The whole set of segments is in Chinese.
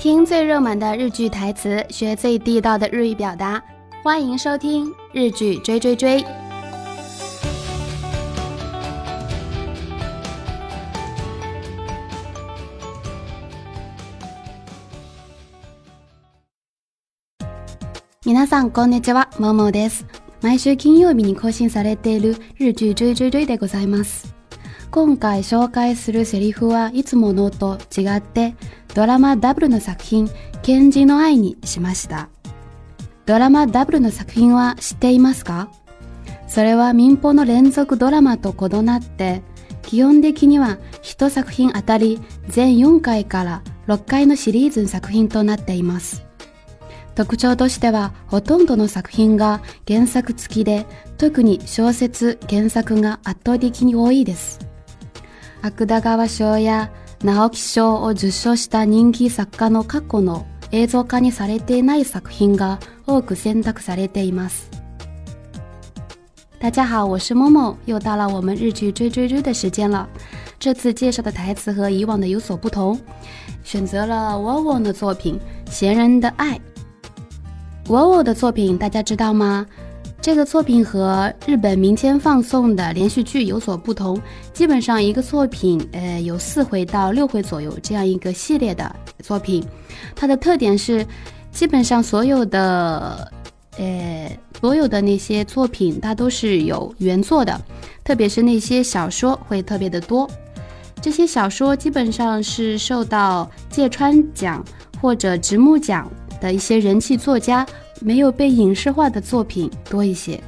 听最热门的日剧台词，学最地道的日语表达，欢迎收听日剧追追追。皆さんこんにちは、ももです。毎週金曜日に更新されている日ジュルジでございます。今回紹介するセリフはいつものと違ってドラマダブルの作品「ンジの愛」にしましたドラマダブルの作品は知っていますかそれは民放の連続ドラマと異なって基本的には1作品あたり全4回から6回のシリーズの作品となっています特徴としてはほとんどの作品が原作付きで特に小説原作が圧倒的に多いです芥川賞や直木賞を受賞した人気作家の過去の映像化にされていない作品が多く選択されています。大家好，我是默默，又到了我们日剧追追追的时间了。这次介绍的台词和以往的有所不同，选择了 WoWo 的作品《闲人的爱》。WoWo 的作品大家知道吗？这个作品和日本民间放送的连续剧有所不同，基本上一个作品，呃，有四回到六回左右这样一个系列的作品。它的特点是，基本上所有的，呃，所有的那些作品，它都是有原作的，特别是那些小说会特别的多。这些小说基本上是受到芥川奖或者直木奖的一些人气作家。没有被影视化的作品多一些。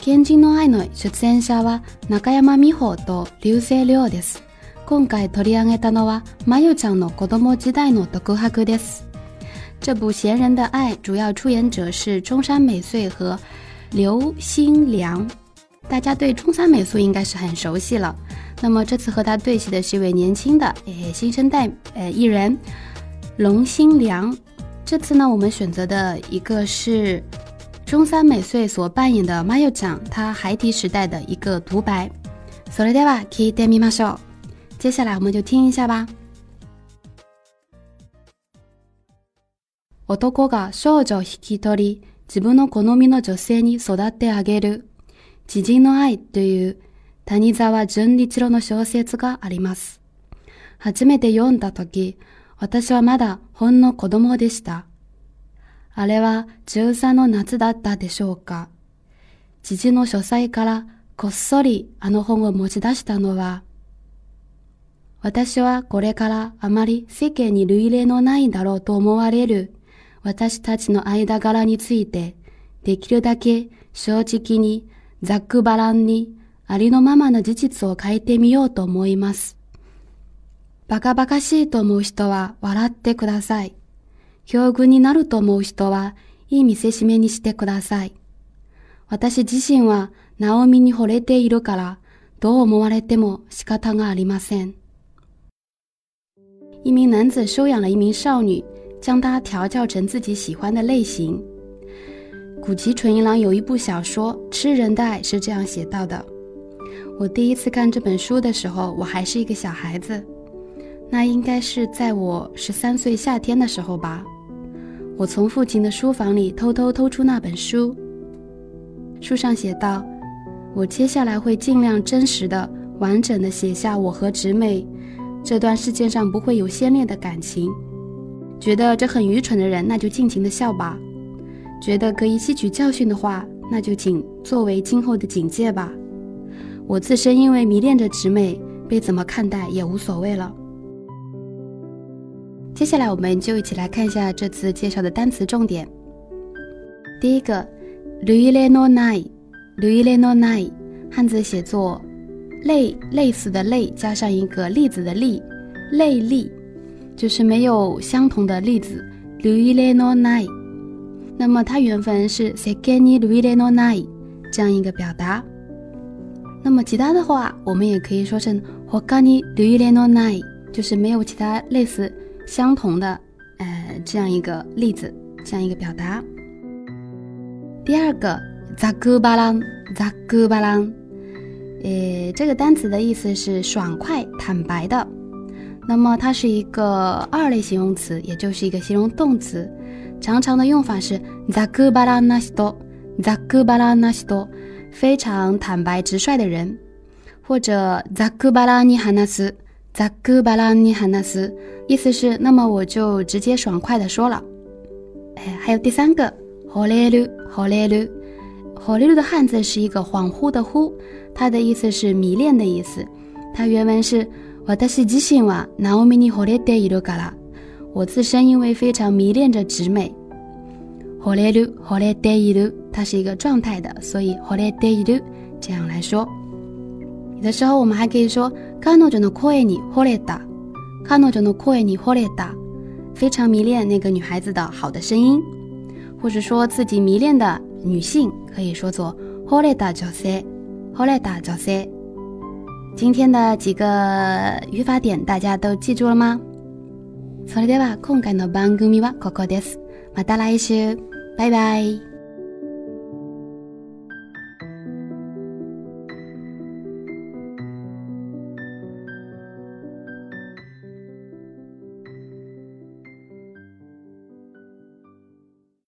天津の爱の出演者は、中村美ほど刘星良です。今回取り上げたのは、マユちゃんの子供時代の特筆です。这部《闲人的爱》主要出演者是中山美穗和刘心良。大家对中山美穗应该是很熟悉了。那么这次和她对戏的一位年轻的、呃新生代、呃艺人龙心凉。这次呢，我们选择的一个是中三美穗所扮演的 Mayu ちゃん，她孩提时代的一个独白。それでは聞いてみましょう。接下来我们就听一下吧。男が少女を引き取り、自分の好みの女性に育ってあげる。知人の愛という谷沢純一郎の小説があります。初めて読んだ時、私はまだほんの子供でした。あれは中3の夏だったでしょうか。父の書斎からこっそりあの本を持ち出したのは、私はこれからあまり世間に類例のないだろうと思われる私たちの間柄について、できるだけ正直にざっくばらんにありのままの事実を変えてみようと思います。バカバカしいと思う人は笑ってください。境遇になると思う人はいい見せしめにしてください。私自身はナオミに惚れているから、どう思われても仕方がありません。一名男子收养了一名少女，将她调教成自己喜欢的类型。古籍纯一郎有一部小说《吃人代》爱》是这样写到的。我第一次看这本书的时候，我还是一个小孩子。那应该是在我十三岁夏天的时候吧。我从父亲的书房里偷偷偷出那本书，书上写道：“我接下来会尽量真实的、完整的写下我和直美这段世界上不会有先烈的感情。觉得这很愚蠢的人，那就尽情的笑吧；觉得可以吸取教训的话，那就请作为今后的警戒吧。我自身因为迷恋着直美，被怎么看待也无所谓了。”接下来我们就一起来看一下这次介绍的单词重点。第一个，luileno i l u i l e n o nai，汉字写作类类似的类，加上一个例子的例，类例，就是没有相同的例子。luileno nai。那么它原文是 sekani luileno nai，这样一个表达。那么其他的话，我们也可以说成 hokani luileno nai，就是没有其他类似。相同的，呃，这样一个例子，这样一个表达。第二个扎古巴 u 扎古巴 a 呃，这个单词的意思是爽快、坦白的。那么它是一个二类形容词，也就是一个形容动词。常常的用法是扎古巴拉纳西多，扎古巴拉纳西多，非常坦白直率的人，或者扎古巴拉尼哈纳斯，咋个巴拉尼哈纳斯？意思是，那么我就直接爽快的说了。哎，还有第三个，好来噜，好来噜，好来噜的汉字是一个恍惚的惚，它的意思是迷恋的意思。它原文是，我达西吉辛哇，那我米尼好来得一路嘎啦。我自身因为非常迷恋着直美，好来噜，好来得一路，它是一个状态的，所以好来得一路这样来说。的时候，我们还可以说 “cano jeno koi ni holida”，“cano jeno koi ni holida”，非常迷恋那个女孩子的好的声音，或者说自己迷恋的女性，可以说做 “holida josi”，“holida josi”。今天的几个语法点，大家都记住了吗？Saribawa kongga no bangumiwa kokodes，马达拉医生，拜拜。